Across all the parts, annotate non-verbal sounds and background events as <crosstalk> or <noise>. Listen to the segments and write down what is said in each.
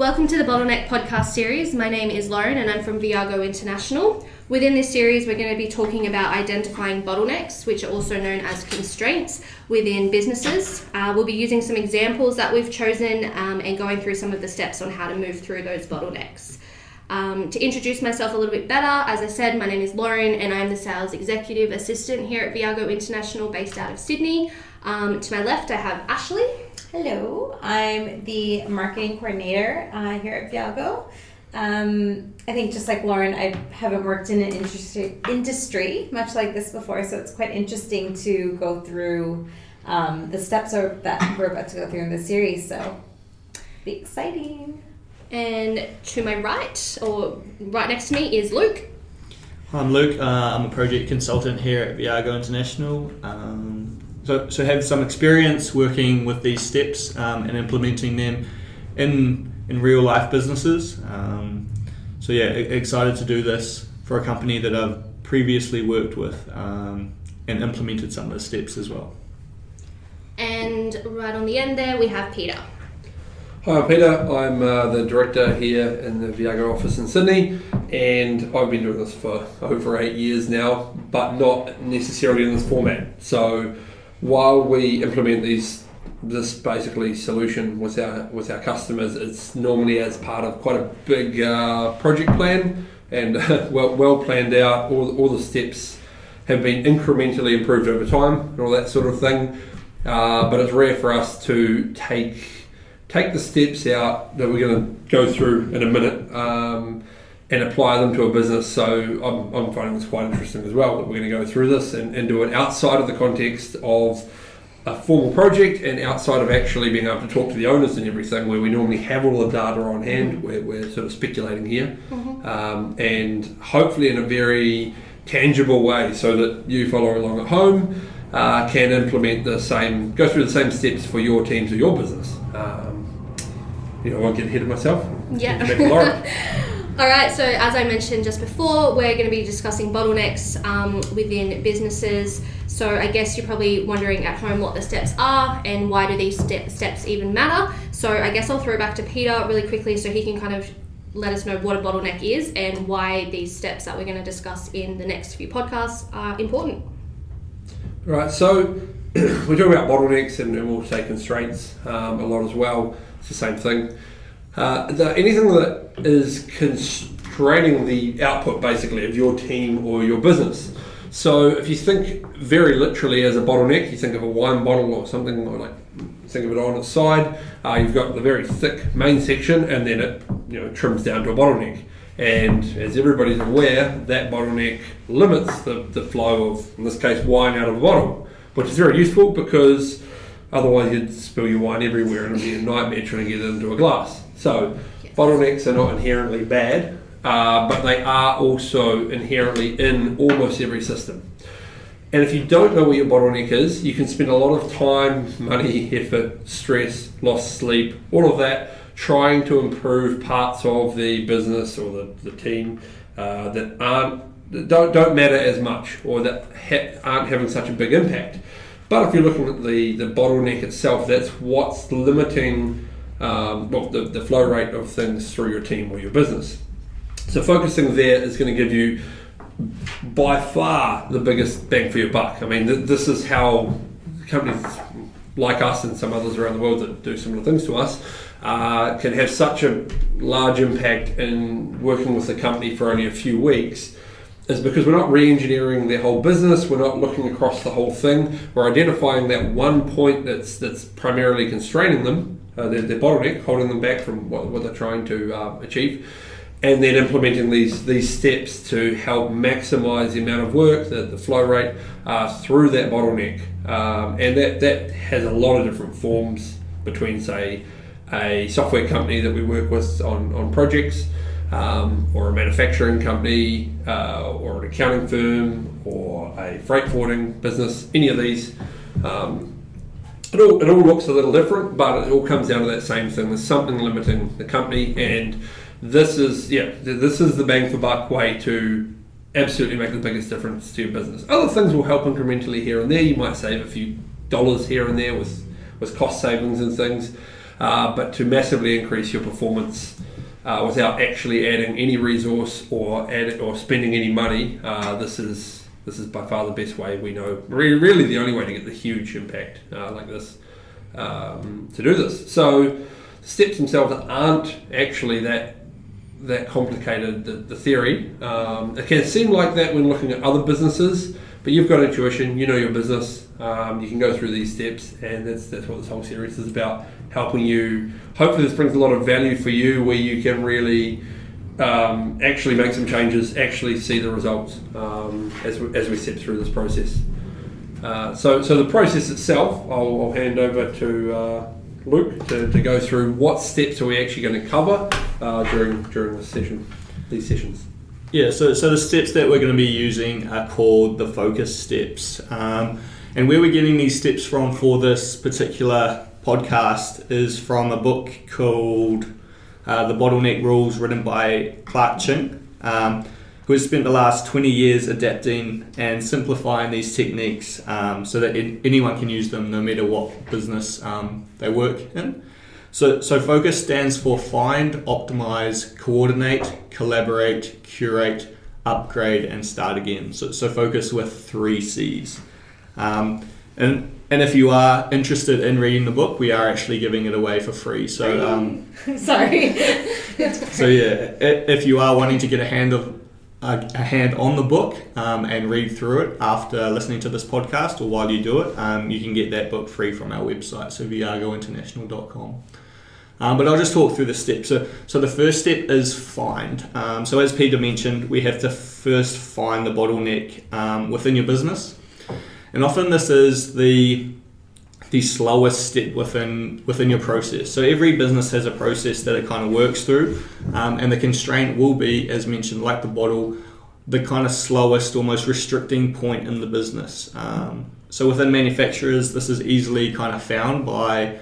Welcome to the Bottleneck podcast series. My name is Lauren and I'm from Viago International. Within this series, we're going to be talking about identifying bottlenecks, which are also known as constraints within businesses. Uh, we'll be using some examples that we've chosen um, and going through some of the steps on how to move through those bottlenecks. Um, to introduce myself a little bit better, as I said, my name is Lauren and I'm the Sales Executive Assistant here at Viago International based out of Sydney. Um, to my left, I have Ashley. Hello, I'm the marketing coordinator uh, here at Viago. Um, I think just like Lauren, I haven't worked in an industry, industry much like this before, so it's quite interesting to go through um, the steps are, that we're about to go through in this series. So, be exciting. And to my right, or right next to me, is Luke. Hi, I'm Luke. Uh, I'm a project consultant here at Viago International. Um, so, so have some experience working with these steps um, and implementing them in in real life businesses. Um, so yeah, excited to do this for a company that I've previously worked with um, and implemented some of the steps as well. And right on the end there, we have Peter. Hi, I'm Peter. I'm uh, the director here in the Viago office in Sydney, and I've been doing this for over eight years now, but not necessarily in this format. So while we implement these this basically solution with our with our customers, it's normally as part of quite a big uh, project plan and <laughs> well well planned out. All all the steps have been incrementally improved over time and all that sort of thing. Uh, but it's rare for us to take take the steps out that we're going to go through in a minute. Um, and apply them to a business. So I'm, I'm finding this quite interesting as well that we're going to go through this and, and do it outside of the context of a formal project and outside of actually being able to talk to the owners and everything, where we normally have all the data on hand, mm-hmm. we're, we're sort of speculating here, mm-hmm. um, and hopefully in a very tangible way so that you follow along at home uh, can implement the same, go through the same steps for your teams or your business. Um, you know, I won't get ahead of myself. Yeah. <laughs> All right, so as I mentioned just before, we're going to be discussing bottlenecks um, within businesses. So I guess you're probably wondering at home what the steps are and why do these step- steps even matter. So I guess I'll throw back to Peter really quickly so he can kind of let us know what a bottleneck is and why these steps that we're going to discuss in the next few podcasts are important. Right, so <clears throat> we're talking about bottlenecks and we'll say constraints um, a lot as well. It's the same thing. Uh, the, anything that is constraining the output basically of your team or your business. So if you think very literally as a bottleneck, you think of a wine bottle or something or like think of it on its side. Uh, you've got the very thick main section, and then it you know trims down to a bottleneck. And as everybody's aware, that bottleneck limits the, the flow of, in this case, wine out of a bottle, which is very useful because otherwise you'd spill your wine everywhere and it'd be a nightmare trying to get it into a glass. So yes. bottlenecks are not inherently bad, uh, but they are also inherently in almost every system. And if you don't know what your bottleneck is, you can spend a lot of time, money, effort, stress, lost sleep, all of that trying to improve parts of the business or the, the team uh, that aren't that don't, don't matter as much or that ha- aren't having such a big impact. But if you're looking at the, the bottleneck itself, that's what's limiting um, well, the, the flow rate of things through your team or your business. So focusing there is going to give you by far the biggest bang for your buck. I mean, th- this is how companies like us and some others around the world that do similar things to us uh, can have such a large impact in working with a company for only a few weeks is because we're not re-engineering their whole business. We're not looking across the whole thing. We're identifying that one point that's that's primarily constraining them uh, their, bottleneck, holding them back from what, what they're trying to uh, achieve, and then implementing these these steps to help maximise the amount of work, the, the flow rate uh, through that bottleneck, um, and that that has a lot of different forms between say a software company that we work with on on projects. Um, or a manufacturing company, uh, or an accounting firm, or a freight forwarding business, any of these, um, it all, it all looks a little different, but it all comes down to that same thing. There's something limiting the company, and this is yeah, this is the bang for buck way to absolutely make the biggest difference to your business. Other things will help incrementally here and there. You might save a few dollars here and there with with cost savings and things. uh, but to massively increase your performance uh, without actually adding any resource or add, or spending any money. Uh, this is this is by far the best way we know. Really, the only way to get the huge impact uh, like this um, to do this. So steps themselves aren't actually that that complicated. The, the theory um, it can seem like that when looking at other businesses, but you've got intuition. You know your business. Um, you can go through these steps, and that's that's what this whole series is about. Helping you. Hopefully, this brings a lot of value for you, where you can really. Um, actually make some changes, actually see the results um, as, we, as we step through this process. Uh, so, so the process itself, I'll, I'll hand over to uh, Luke to, to go through what steps are we actually going to cover uh, during during this session, these sessions. Yeah, so, so the steps that we're going to be using are called the focus steps. Um, and where we're getting these steps from for this particular podcast is from a book called uh, The Bottleneck Rules, written by Clarke Ching, um, who has spent the last 20 years adapting and simplifying these techniques um, so that anyone can use them no matter what business um, they work in. So, so focus stands for find, optimize, coordinate, collaborate, curate, upgrade, and start again. So, so focus with three C's. Um, and and if you are interested in reading the book, we are actually giving it away for free. So um, <laughs> Sorry. <laughs> so yeah, if you are wanting to get a hand of a, a hand on the book um, and read through it after listening to this podcast or while you do it, um, you can get that book free from our website, so viagointernational.com. Um, but I'll just talk through the steps. So, so the first step is find. Um, so as Peter mentioned, we have to first find the bottleneck um, within your business, and often this is the the slowest step within within your process. So every business has a process that it kind of works through, um, and the constraint will be, as mentioned, like the bottle, the kind of slowest, almost restricting point in the business. Um, so within manufacturers, this is easily kind of found by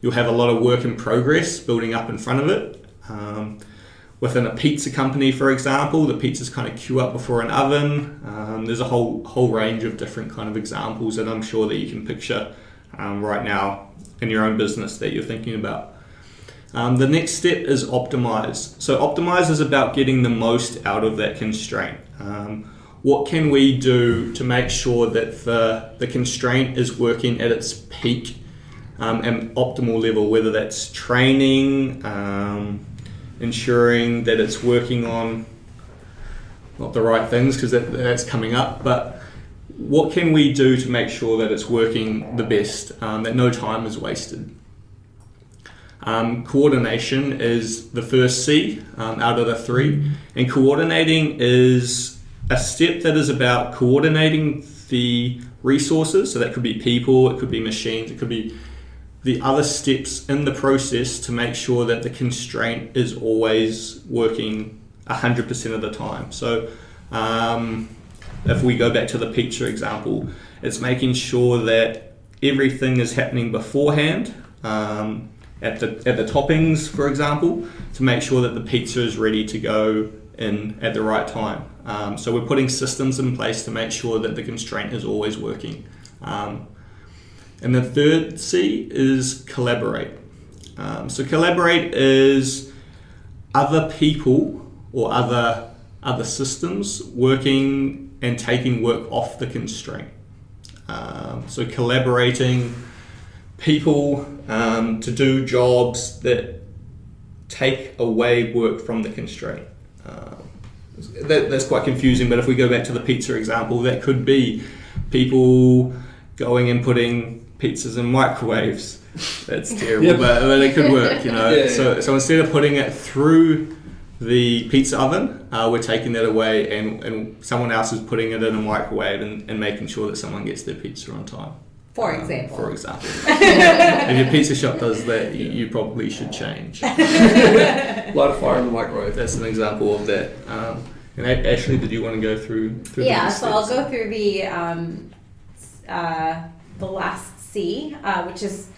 you'll have a lot of work in progress building up in front of it. Um, within a pizza company, for example, the pizzas kind of queue up before an oven. Um, there's a whole whole range of different kind of examples that I'm sure that you can picture um, right now in your own business that you're thinking about. Um, the next step is optimize. So optimize is about getting the most out of that constraint. Um, what can we do to make sure that the, the constraint is working at its peak um, and optimal level, whether that's training, um, ensuring that it's working on not the right things because that, that's coming up, but what can we do to make sure that it's working the best, um, that no time is wasted? Um, coordination is the first C um, out of the three, and coordinating is a step that is about coordinating the resources. So that could be people, it could be machines, it could be the other steps in the process to make sure that the constraint is always working 100% of the time. So, um, if we go back to the pizza example, it's making sure that everything is happening beforehand um, at the at the toppings, for example, to make sure that the pizza is ready to go in at the right time. Um, so we're putting systems in place to make sure that the constraint is always working. Um, and the third C is collaborate. Um, so collaborate is other people or other other systems working and taking work off the constraint. Um, so collaborating people um, to do jobs that take away work from the constraint. Um, that, that's quite confusing, but if we go back to the pizza example, that could be people going and putting pizzas in microwaves. That's <laughs> terrible, Yep. but, but it could work, you know. <laughs> Yeah, so, yeah. so instead of putting it through the pizza oven, uh, we're taking that away, and, and someone else is putting it in a microwave and, and making sure that someone gets their pizza on time. For Um, example. for example. <laughs> if your pizza shop does that, you, you probably should change. Light a fire in the microwave. That's an example of that. Um, and Ashley, did you want to go through? through yeah, so I'll go through the um, uh, the last C, uh, which is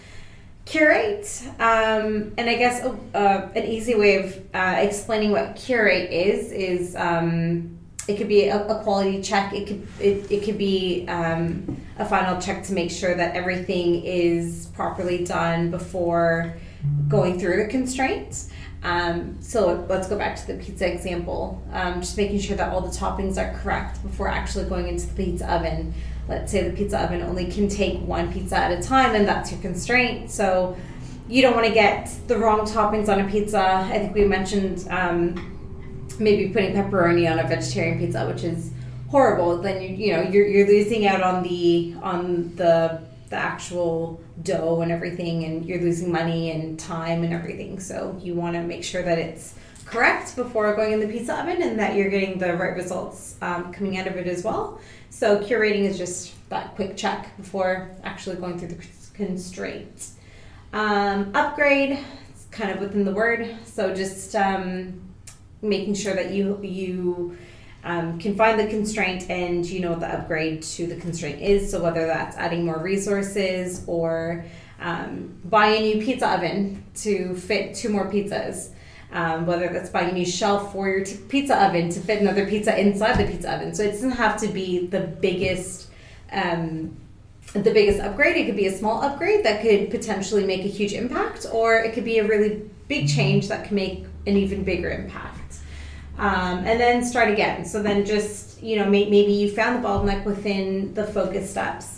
curate. Um, and I guess uh, an easy way of uh, explaining what curate is is um, it could be a, a quality check. It could it, it could be um, a final check to make sure that everything is properly done before going through the constraints. Um, so let's go back to the pizza example. Um, just making sure that all the toppings are correct before actually going into the pizza oven. Let's say the pizza oven only can take one pizza at a time, and that's your constraint. So you don't want to get the wrong toppings on a pizza. I think we mentioned um, maybe putting pepperoni on a vegetarian pizza, which is horrible. Then you you know you're, you're losing out on the on the the actual dough and everything, and you're losing money and time and everything. So you want to make sure that it's correct before going in the pizza oven, and that you're getting the right results um, coming out of it as well. So curating is just that quick check before actually going through the constraints. Um, upgrade, it's kind of within the word. So just um, making sure that you you um, can find the constraint and you know what the upgrade to the constraint is. So whether that's adding more resources or um, buy a new pizza oven to fit two more pizzas. Um, whether that's buying a new shelf for your t- pizza oven to fit another pizza inside the pizza oven. So it doesn't have to be the biggest um, the biggest upgrade. It could be a small upgrade that could potentially make a huge impact, or it could be a really big change that can make an even bigger impact. Um, and then start again. So then just, you know, may, maybe you found the bottleneck within the focus steps,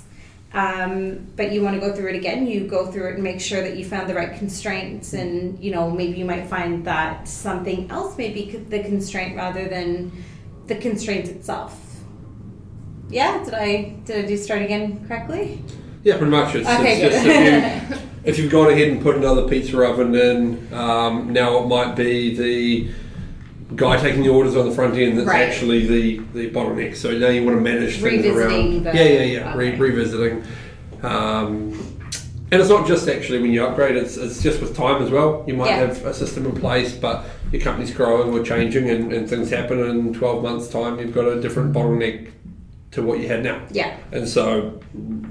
um, but you want to go through it again. You go through it and make sure that you found the right constraints. And, you know, maybe you might find that something else may be the constraint rather than the constraint itself. Yeah, did I did I do start again correctly? Yeah, pretty much. It's, Okay, it's just if, you, <laughs> you've gone ahead and put another pizza oven in, um, now it might be the guy taking the orders on the front end that's Right. actually the, the bottleneck. So now you want to manage things around. the- yeah, yeah, yeah. Re- revisiting. Um, and it's not just actually when you upgrade; it's, it's just with time as well. You might Yeah. have a system in place, but your company's growing or changing, and, and things happen. In twelve months' time, you've got a different bottleneck to what you had now. Yeah. And so,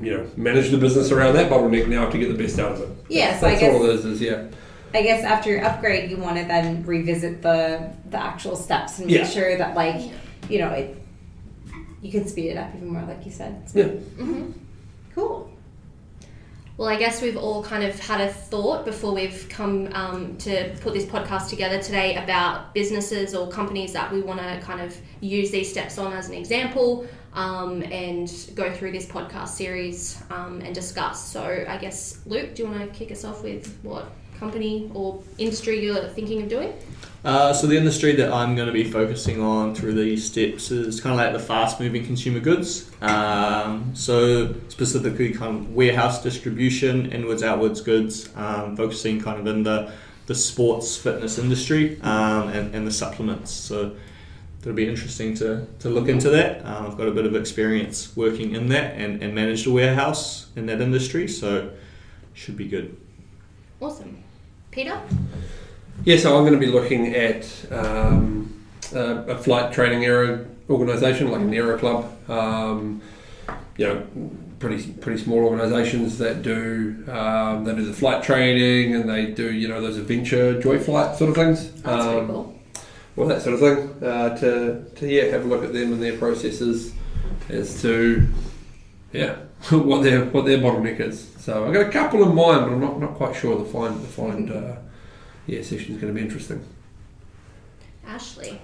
you know, manage the business around that bottleneck now to get the best out of it. Yeah, so I That's guess all it is, is yeah. I guess after your upgrade, you want to then revisit the the actual steps and make Yeah. sure that like you know it. You can speed it up even more, like you said. So, Yeah. hmm Cool. Well, I guess we've all kind of had a thought before we've come um, to put this podcast together today about businesses or companies that we want to kind of use these steps on as an example um, and go through this podcast series um, and discuss. So, I guess, Luke, do you want to kick us off with what company or industry you're thinking of doing? Uh, so the industry that I'm going to be focusing on through these steps is kind of like the fast-moving consumer goods. Um, so specifically, kind of warehouse distribution, inwards, outwards goods, um, focusing kind of in the the sports fitness industry um, and, and the supplements. So it'll be interesting to, to look into that. Um, I've got a bit of experience working in that and, and managed a warehouse in that industry, so should be good. Awesome. Peter? Yeah, so I'm going to be looking at um, uh, a flight training aero organisation, like an aero club. Um, you know, pretty pretty small organisations that do um, they do the flight training and they do you know those adventure joy flight sort of things. That's pretty Um, cool. well, that sort of thing. Uh, to, to yeah, have a look at them and their processes as to yeah <laughs> what their what their bottleneck is. So I've got a couple in mind, but I'm not, not quite sure. The find the find uh, yeah session is going to be interesting. Ashley.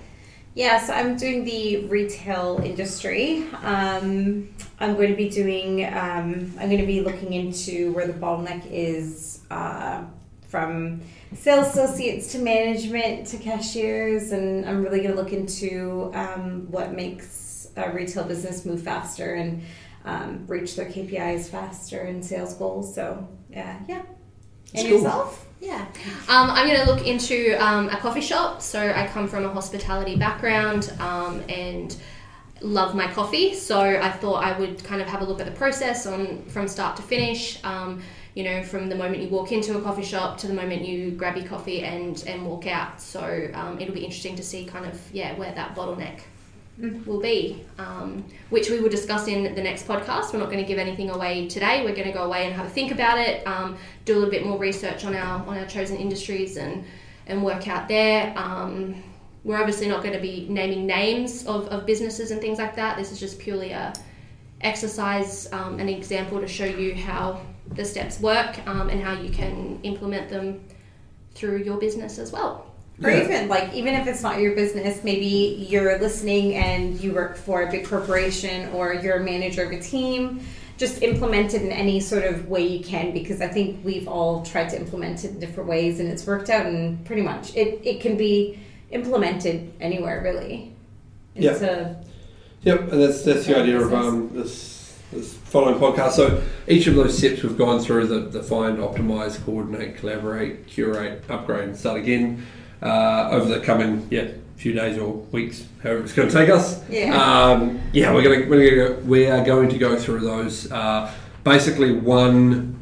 Yeah, so I'm doing the retail industry. Um, I'm going to be doing. Um, I'm going to be looking into where the bottleneck is uh, from sales associates to management to cashiers, and I'm really going to look into um, what makes a retail business move faster and um, reach their KPIs faster and sales goals. So yeah, yeah. And cool. yourself? Yeah, um, I'm going to look into um, a coffee shop. So I come from a hospitality background um, and love my coffee. So I thought I would kind of have a look at the process on from start to finish. Um, you know, from the moment you walk into a coffee shop to the moment you grab your coffee and and walk out. So um, it'll be interesting to see kind of yeah where that bottleneck will be, um, which we will discuss in the next podcast. We're not going to give anything away today. We're going to go away and have a think about it, um, do a little bit more research on our on our chosen industries and and work out there. Um, we're obviously not going to be naming names of, of businesses and things like that. This is just purely a exercise, um, an example to show you how the steps work um, and how you can implement them through your business as well. Or Yeah. even like even if it's not your business, maybe you're listening and you work for a big corporation or you're a manager of a team. Just implement it in any sort of way you can because I think we've all tried to implement it in different ways and it's worked out and pretty much it, it can be implemented anywhere really. Yeah. It's a Yep, and that's that's the Yeah, idea of um, this this following podcast. So each of those steps we've gone through the, the find, optimize, coordinate, collaborate, curate, upgrade, and start again uh, over the coming yeah few days or weeks, however it's going to take us. yeah. Um, yeah, we're going to we're going to we are going to go through those. Uh, basically, one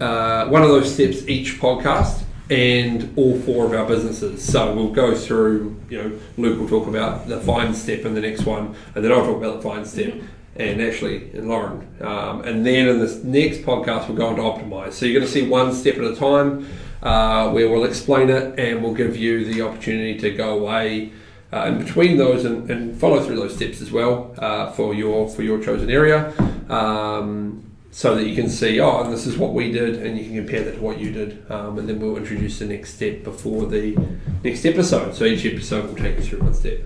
uh, one of those steps each podcast, and all four of our businesses. So we'll go through. You know, Luke will talk about the find step in the next one, and then I'll talk about the find step. And Ashley and Lauren, um, and then in this next podcast we'll go on to optimize. So you're going to see one step at a time, uh, where we'll explain it and we'll give you the opportunity to go away uh, in between those and, and follow through those steps as well uh, for your for your chosen area, um, so that you can see oh and this is what we did and you can compare that to what you did, um, and then we'll introduce the next step before the next episode. So each episode will take you through one step.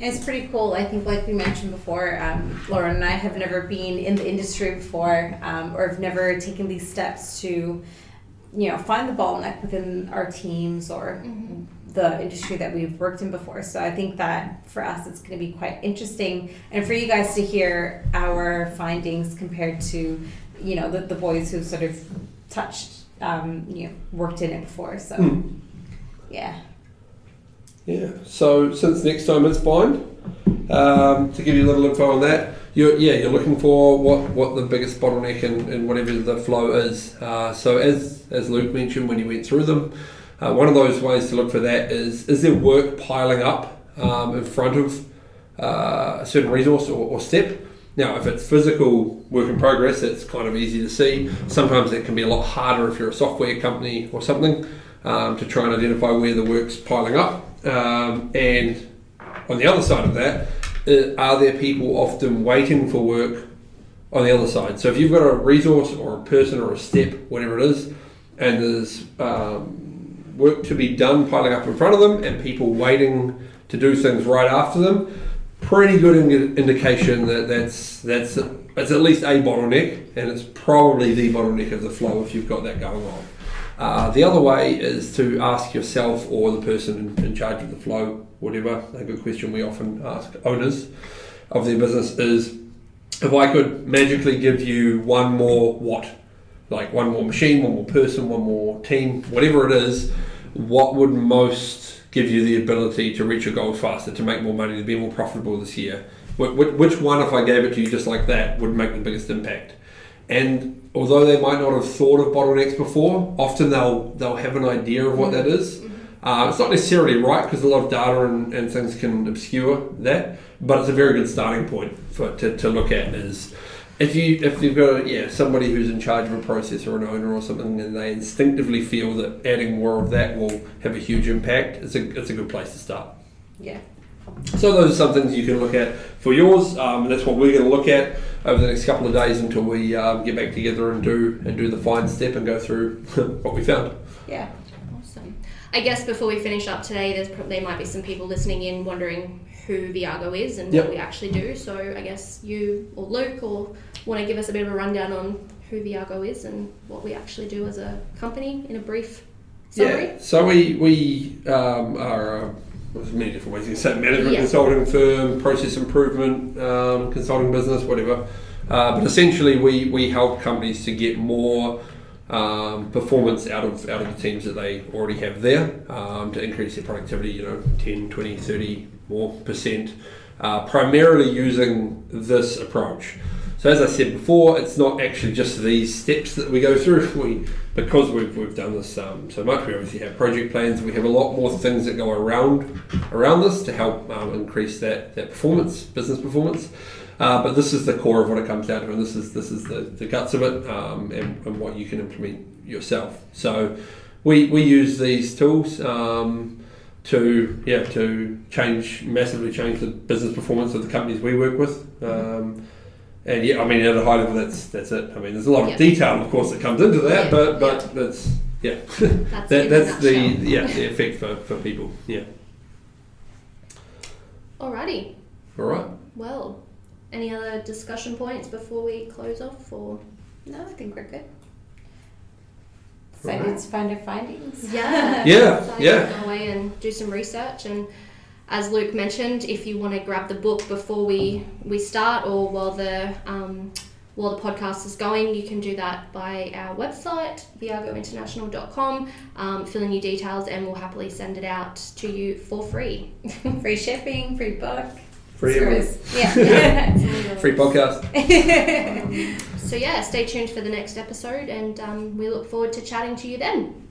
It's pretty cool. I think, like we mentioned before, um, Lauren and I have never been in the industry before, um, or have never taken these steps to, you know, find the bottleneck within our teams or the industry that we've worked in before. So I think that for us, it's going to be quite interesting, and for you guys to hear our findings compared to, you know, the, the boys who sort of touched, um, you know, worked in it before. So Hmm. yeah. Yeah. So since next time it's find, um, to give you a little info on that, you're yeah you're looking for what, what the biggest bottleneck in, whatever the flow is. Uh, so as as Luke mentioned when he went through them, uh, one of those ways to look for that is is there work piling up um, in front of uh, a certain resource or, or step. Now, if it's physical work in progress, it's kind of easy to see. Sometimes it can be a lot harder if you're a software company or something um, to try and identify where the work's piling up. Um, and on the other side of that, are there people often waiting for work on the other side? So if you've got a resource or a person or a step, whatever it is, and there's um, work to be done piling up in front of them and people waiting to do things right after them, pretty good indi- indication that that's that's it's at least a bottleneck, and it's probably the bottleneck of the flow if you've got that going on. Uh, the other way is to ask yourself or the person in, in charge of the flow, whatever. A good question we often ask owners of their business is if I could magically give you one more what, like one more machine, one more person, one more team, whatever it is, what would most give you the ability to reach your goals faster, to make more money, to be more profitable this year? Wh- wh- Which one, if I gave it to you just like that, would make the biggest impact? And although they might not have thought of bottlenecks before, often they'll they'll have an idea of what that is. Uh, it's not necessarily right because a lot of data and, and things can obscure that, but it's a very good starting point for to, to look at. Is if you if you've got yeah somebody who's in charge of a process or an owner or something, and they instinctively feel that adding more of that will have a huge impact, it's a it's a good place to start. Yeah. So those are some things you can look at for yours, um, and that's what we're going to look at over the next couple of days until we um, get back together and do and do the fine step and go through <laughs> what we found. Yeah. Awesome. I guess before we finish up today, there's pro- there might be some people listening in wondering who Viago is and Yep. what we actually do. So I guess you or Luke or want to give us a bit of a rundown on who Viago is and what we actually do as a company in a brief summary. Yeah. So we we um, are. Uh, there's many different ways you can say management Yeah. consulting firm, process improvement um, consulting business, whatever. Uh, but essentially, we, we help companies to get more um, performance out of out of the teams that they already have there um, to increase their productivity, you know, 10, 20, 30 more percent, uh, primarily using this approach. So as I said before, it's not actually just these steps that we go through. We because we've, we've done this um, so much, we obviously have project plans. We have a lot more things that go around around this to help um, increase that, that performance, business performance. Uh, but this is the core of what it comes down to, and this is this is the, the guts of it, um, and, and what you can implement yourself. So we, we use these tools um, to yeah to change massively change the business performance of the companies we work with. Um, and yeah, I mean, at a high level, that's that's it. I mean, there's a lot Yeah. of detail, of course, that comes into that, Yeah. but but that's yeah, That's, <laughs> that, that's the yeah the <laughs> effect for, for people. Yeah. Alrighty. All right. Well, any other discussion points before we close off? Or No, I think we're good. Excited Right. to find our findings. yeah, Yeah, So yeah. Go away and do some research and. As Luke mentioned, if you want to grab the book before we, we start or while the um, while the podcast is going, you can do that by our website, viagointernational.com. Um, fill in your details and we'll happily send it out to you for free. <laughs> free shipping, free book. Free service. Yeah. <laughs> Free podcast. <laughs> So yeah, stay tuned for the next episode, and um, we look forward to chatting to you then.